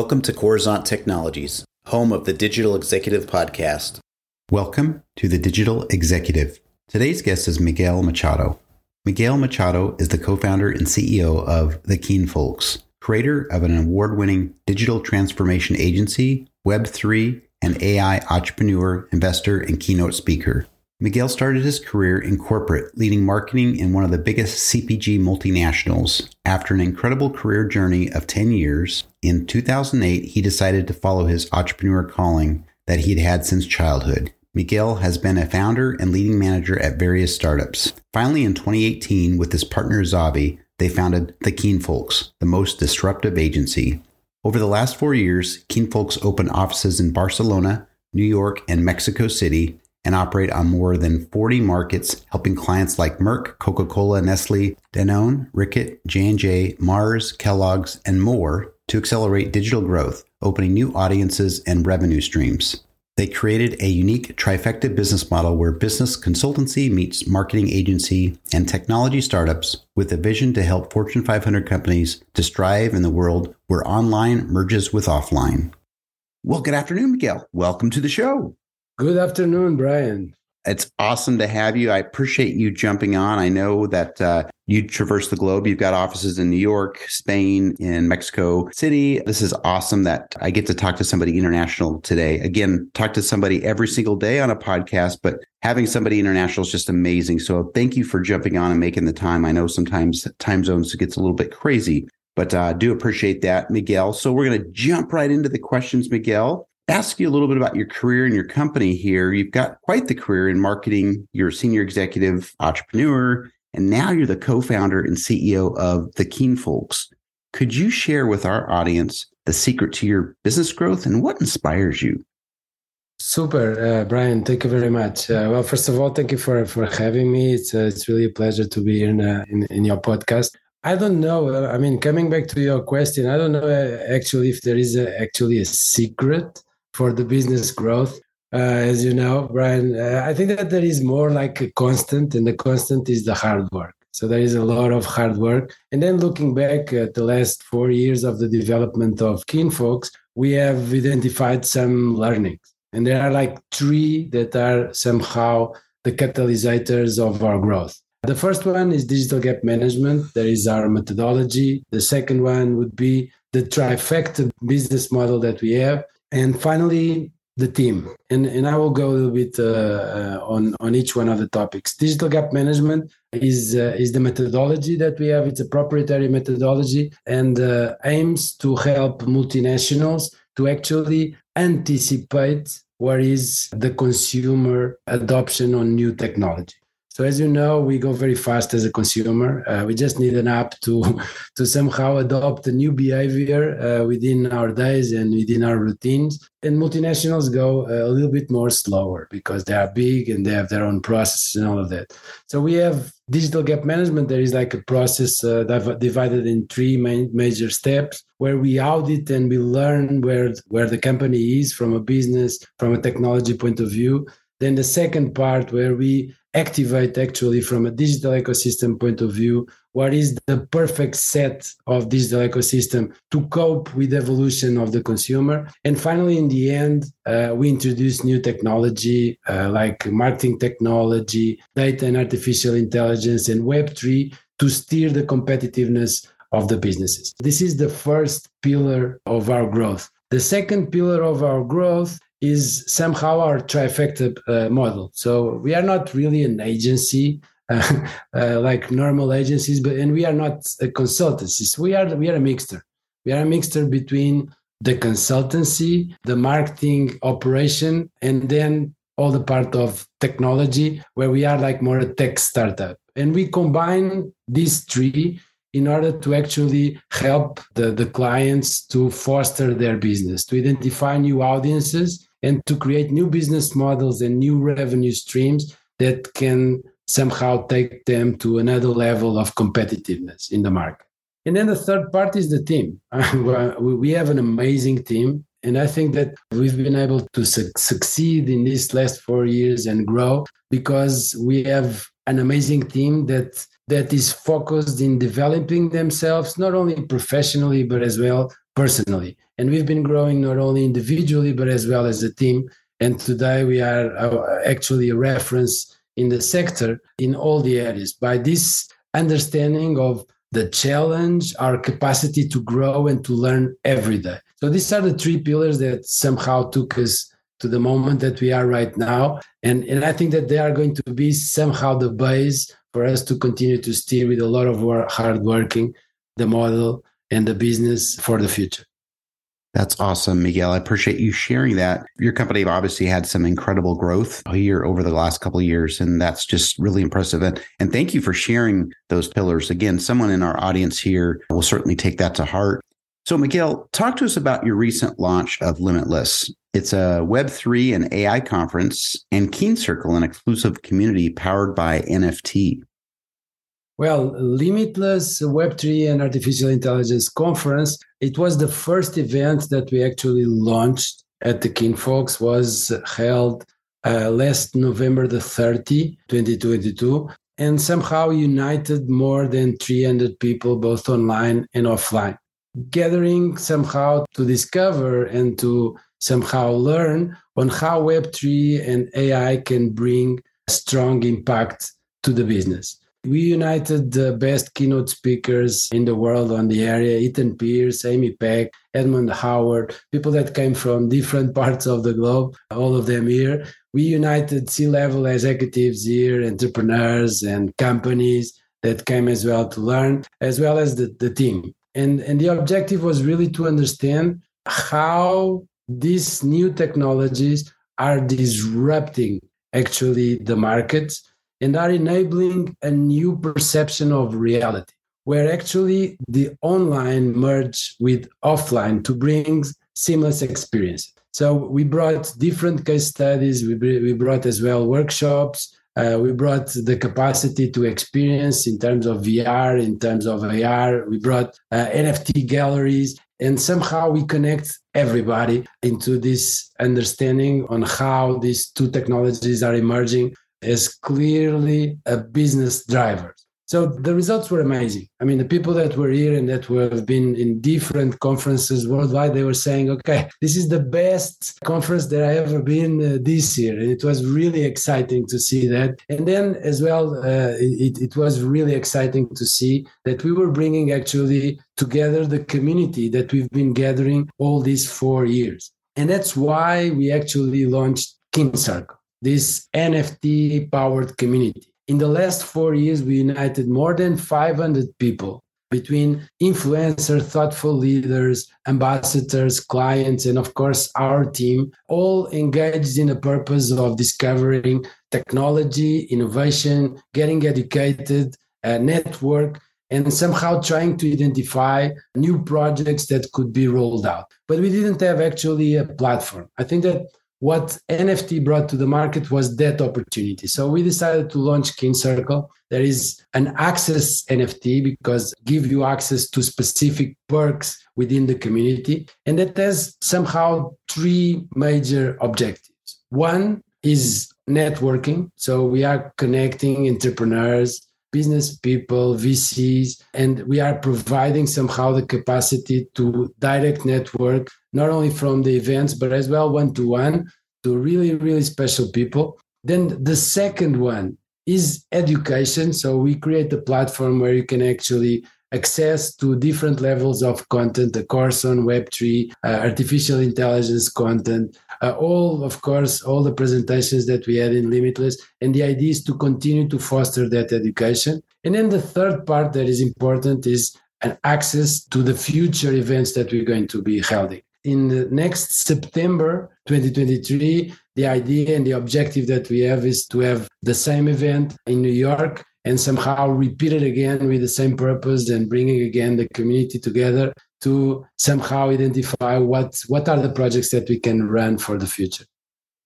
Welcome to Coruzant Technologies, home of the Digital Executive Podcast. Welcome to the Digital Executive. Today's guest is Miguel Machado. Miguel Machado is the co founder and CEO of The Keenfolks, creator of an award winning digital transformation agency, Web3, and AI entrepreneur, investor, and keynote speaker. Miguel started his career in corporate, leading marketing in one of the biggest CPG multinationals. After an incredible career journey of 10 years, in 2008, he decided to follow his entrepreneur calling that he'd had since childhood. Miguel has been a founder and leading manager at various startups. Finally, in 2018, with his partner Zavi, they founded The Keenfolks, the most disruptive agency. Over the last four years, Keenfolks opened offices in Barcelona, New York, and Mexico City, and operate on more than 40 markets, helping clients like Merck, Coca-Cola, Nestle, Danone, Reckitt, J&J, Mars, Kellogg's, and more to accelerate digital growth, opening new audiences and revenue streams. They created a unique trifecta business model where business consultancy meets marketing agency and technology startups with a vision to help Fortune 500 companies to strive in the world where online merges with offline. Well, good afternoon, Miguel. Welcome to the show. Good afternoon, Brian. It's awesome to have you. I appreciate you jumping on. I know that uh, you traverse the globe. You've got offices in New York, Spain, in Mexico City. This is awesome that I get to talk to somebody international today. Again, talk to somebody every single day on a podcast, but having somebody international is just amazing. So thank you for jumping on and making the time. I know sometimes time zones gets a little bit crazy, but I uh, do appreciate that, Miguel. So we're going to jump right into the questions, Miguel ask you a little bit about your career and your company here. You've got quite the career in marketing. You're a senior executive entrepreneur, and now you're the co-founder and CEO of the Keenfolks. Could you share with our audience the secret to your business growth and what inspires you? Super, uh, Brian. Thank you very much. Uh, well, first of all, thank you for for having me. It's uh, it's really a pleasure to be in, uh, in in your podcast. I don't know. I mean, coming back to your question, I don't know uh, actually if there is a, actually a secret for the business growth. Uh, as you know, Brian, uh, I think that there is more like a constant, and the constant is the hard work. So there is a lot of hard work. And then looking back at the last four years of the development of Keenfolks, we have identified some learnings. And there are like three that are somehow the catalyzers of our growth. The first one is digital gap management. There is our methodology. The second one would be the trifecta business model that we have and finally the team. And and i will go a little bit uh, uh, on on each one of the topics. Digital gap management is uh, is the methodology that we have. It's a proprietary methodology and uh, aims to help multinationals to actually anticipate what is the consumer adoption on new technology so as you know, we go very fast as a consumer. Uh, we just need an app to to somehow adopt a new behavior uh, within our days and within our routines. And multinationals go a little bit more slower because they are big and they have their own processes and all of that. So we have digital gap management. There is like a process uh, divided in three main major steps where we audit and we learn where where the company is from a business, from a technology point of view. Then the second part where we activate actually from a digital ecosystem point of view what is the perfect set of digital ecosystem to cope with evolution of the consumer. And finally in the end uh, we introduce new technology uh, like marketing technology data and artificial intelligence and web3 to steer the competitiveness of the businesses. This is the first pillar of our growth. The second pillar of our growth is somehow our trifecta uh, model. So we are not really an agency uh, uh, like normal agencies, but and we are not a consultancy. we are we are a mixture. We are a mixture between the consultancy, the marketing operation, and then all the part of technology, where we are like more a tech startup. And we combine these three in order to actually help the, the clients to foster their business, to identify new audiences and to create new business models and new revenue streams that can somehow take them to another level of competitiveness in the market. And then the third part is the team. we have an amazing team. And I think that we've been able to su- succeed in these last four years and grow because we have an amazing team that that is focused in developing themselves not only professionally but as well personally And we've been growing not only individually, but as well as a team. And today we are uh, actually a reference in the sector in all the areas by this understanding of the challenge, our capacity to grow and to learn every day. So these are the three pillars that somehow took us to the moment that we are right now. And, and I think that they are going to be somehow the base for us to continue to steer with a lot of work, hard working, the model and the business for the future. That's awesome, Miguel. I appreciate you sharing that. Your company obviously had some incredible growth here over the last couple of years, and that's just really impressive. And, and thank you for sharing those pillars. Again, someone in our audience here will certainly take that to heart. So, Miguel, talk to us about your recent launch of Limitless. It's a Web3 and AI conference and Keen Circle, an exclusive community powered by NFT. Well, Limitless Web3 and Artificial Intelligence Conference, it was the first event that we actually launched at the Keenfolks, was held uh, last November the 30, 2022, and somehow united more than 300 people, both online and offline, gathering somehow to discover and to somehow learn on how Web3 and AI can bring strong impact to the business. We united the best keynote speakers in the world on the area Ethan Pierce, Amy Peck, Edmund Howard, people that came from different parts of the globe, all of them here. We united C level executives here, entrepreneurs and companies that came as well to learn, as well as the, the team. And, and the objective was really to understand how these new technologies are disrupting actually the markets and are enabling a new perception of reality. Where actually the online merge with offline to bring seamless experience. So we brought different case studies we, we brought as well workshops uh, we brought the capacity to experience in terms of vr in terms of ar we brought uh, nft galleries and somehow we connect everybody into this understanding on how these two technologies are emerging as clearly a business driver. So the results were amazing. I mean, the people that were here and that have been in different conferences worldwide, they were saying, okay, this is the best conference that I ever been uh, this year. And it was really exciting to see that. And then as well, uh, it, it was really exciting to see that we were bringing actually together the community that we've been gathering all these four years. And that's why we actually launched Keen Circle this NFT powered community. In the last four years, we united more than 500 people between influencers, thoughtful leaders, ambassadors, clients, and of course, our team, all engaged in the purpose of discovering technology, innovation, getting educated, uh, network, and somehow trying to identify new projects that could be rolled out. But we didn't have actually a platform. I think that what NFT brought to the market was that opportunity. So we decided to launch Keen Circle. There is an access NFT because give you access to specific perks within the community. And that has somehow three major objectives. One is networking. So we are connecting entrepreneurs, business people, VCs, and we are providing somehow the capacity to direct network, not only from the events, but as well one to one to really, really special people. Then the second one is education. So we create a platform where you can actually access to different levels of content, the course on Web3, uh, artificial intelligence content, uh, all, of course, all the presentations that we had in Limitless. And the idea is to continue to foster that education. And then the third part that is important is an access to the future events that we're going to be holding. In the next September 2023, the idea and the objective that we have is to have the same event in New York and somehow repeat it again with the same purpose and bringing again the community together to somehow identify what what are the projects that we can run for the future.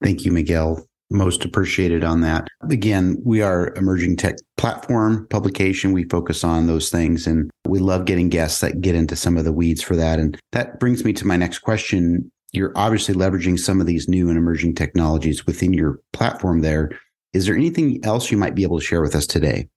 Thank you, Miguel. Most appreciated on that. Again, we are emerging tech platform publication. We focus on those things and we love getting guests that get into some of the weeds for that. And that brings me to my next question. You're obviously leveraging some of these new and emerging technologies within your platform there. Is there anything else you might be able to share with us today?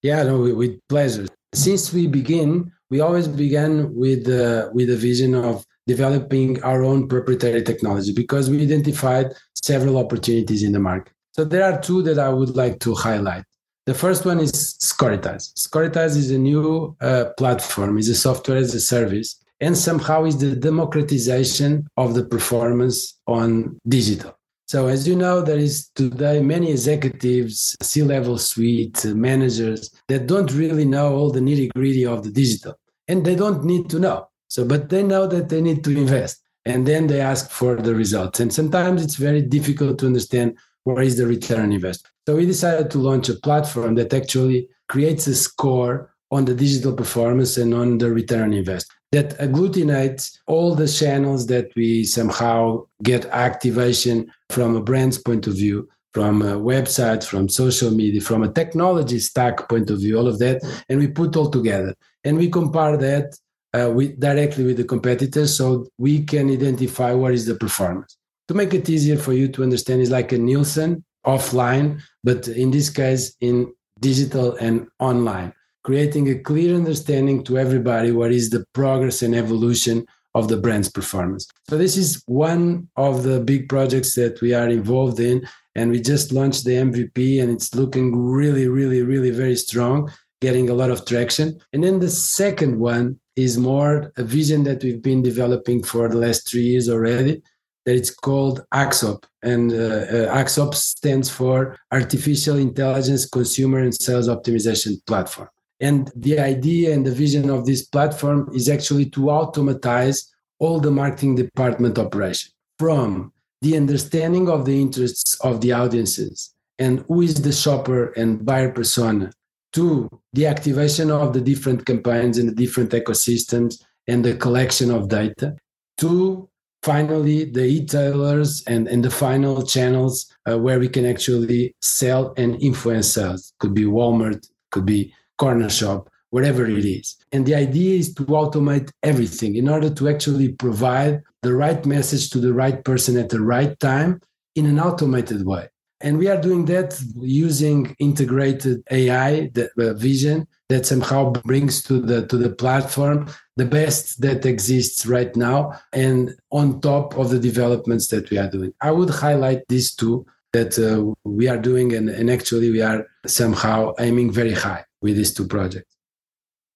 Yeah, no, with pleasure. Since we begin, we always began with uh, with a vision of developing our own proprietary technology because we identified several opportunities in the market. So there are two that I would like to highlight. The first one is Scoretize. Scoretize is a new uh, platform, is a software as a service, and somehow is the democratization of the performance on digital. So as you know, there is today many executives, C-level suite managers that don't really know all the nitty gritty of the digital, and they don't need to know. So, but they know that they need to invest, and then they ask for the results. And sometimes it's very difficult to understand where is the return on investment. So we decided to launch a platform that actually creates a score on the digital performance and on the return on investment that agglutinates all the channels that we somehow get activation from a brand's point of view from a website from social media from a technology stack point of view all of that and we put all together and we compare that uh, with, directly with the competitors so we can identify what is the performance to make it easier for you to understand is like a nielsen offline but in this case in digital and online creating a clear understanding to everybody what is the progress and evolution of the brand's performance. So this is one of the big projects that we are involved in and we just launched the MVP and it's looking really really really very strong, getting a lot of traction. And then the second one is more a vision that we've been developing for the last 3 years already that it's called AXOP. And uh, uh, AXOP stands for Artificial Intelligence Consumer and Sales Optimization Platform. And the idea and the vision of this platform is actually to automatize all the marketing department operation from the understanding of the interests of the audiences and who is the shopper and buyer persona to the activation of the different campaigns in the different ecosystems and the collection of data to finally the e-tailers and, and the final channels uh, where we can actually sell and influence sales could be walmart could be corner shop, whatever it is. And the idea is to automate everything in order to actually provide the right message to the right person at the right time in an automated way. And we are doing that using integrated AI the, uh, vision that somehow brings to the to the platform the best that exists right now and on top of the developments that we are doing. I would highlight these two that uh, we are doing and, and actually we are somehow aiming very high with these two projects.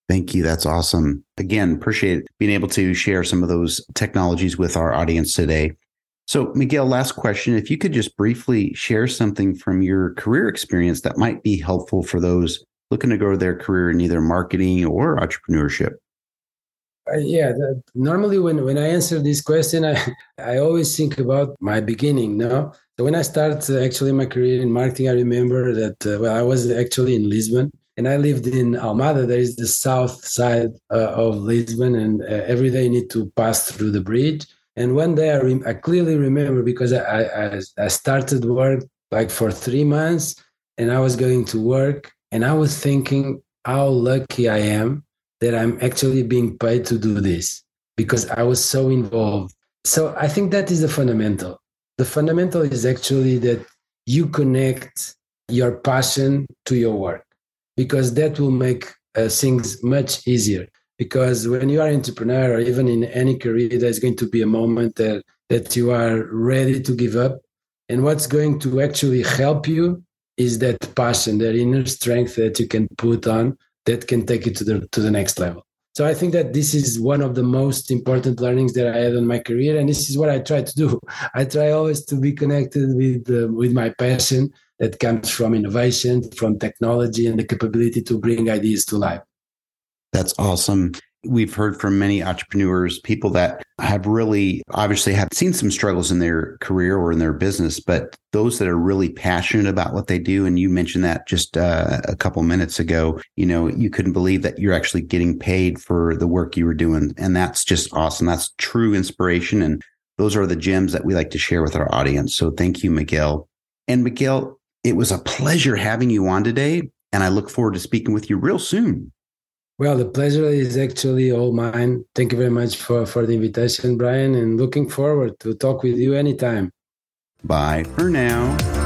Thank you. That's awesome. Again, appreciate being able to share some of those technologies with our audience today. So, Miguel, last question. If you could just briefly share something from your career experience that might be helpful for those looking to grow their career in either marketing or entrepreneurship. Uh, yeah, normally when, when I answer this question, I, I always think about my beginning. No, so when I started uh, actually my career in marketing, I remember that uh, well, I was actually in Lisbon and I lived in Almada. There is the south side uh, of Lisbon, and uh, every day I need to pass through the bridge. And one day I, I clearly remember because I, I, I started work like for three months, and I was going to work, and I was thinking how lucky I am that I'm actually being paid to do this because I was so involved. So I think that is the fundamental. The fundamental is actually that you connect your passion to your work because that will make uh, things much easier. Because when you are an entrepreneur or even in any career, there's going to be a moment that, that you are ready to give up. And what's going to actually help you is that passion, that inner strength that you can put on that can take you to the to the next level. So I think that this is one of the most important learnings that I had in my career, and this is what I try to do. I try always to be connected with uh, with my passion that comes from innovation, from technology, and the capability to bring ideas to life. That's awesome. We've heard from many entrepreneurs, people that have really obviously have seen some struggles in their career or in their business, but those that are really passionate about what they do. And you mentioned that just uh, a couple minutes ago, you know, you couldn't believe that you're actually getting paid for the work you were doing. And that's just awesome. That's true inspiration. And those are the gems that we like to share with our audience. So thank you, Miguel. And Miguel, it was a pleasure having you on today, and I look forward to speaking with you real soon. Well, the pleasure is actually all mine. Thank you very much for, for the invitation, Brian, and looking forward to talk with you anytime. Bye for now.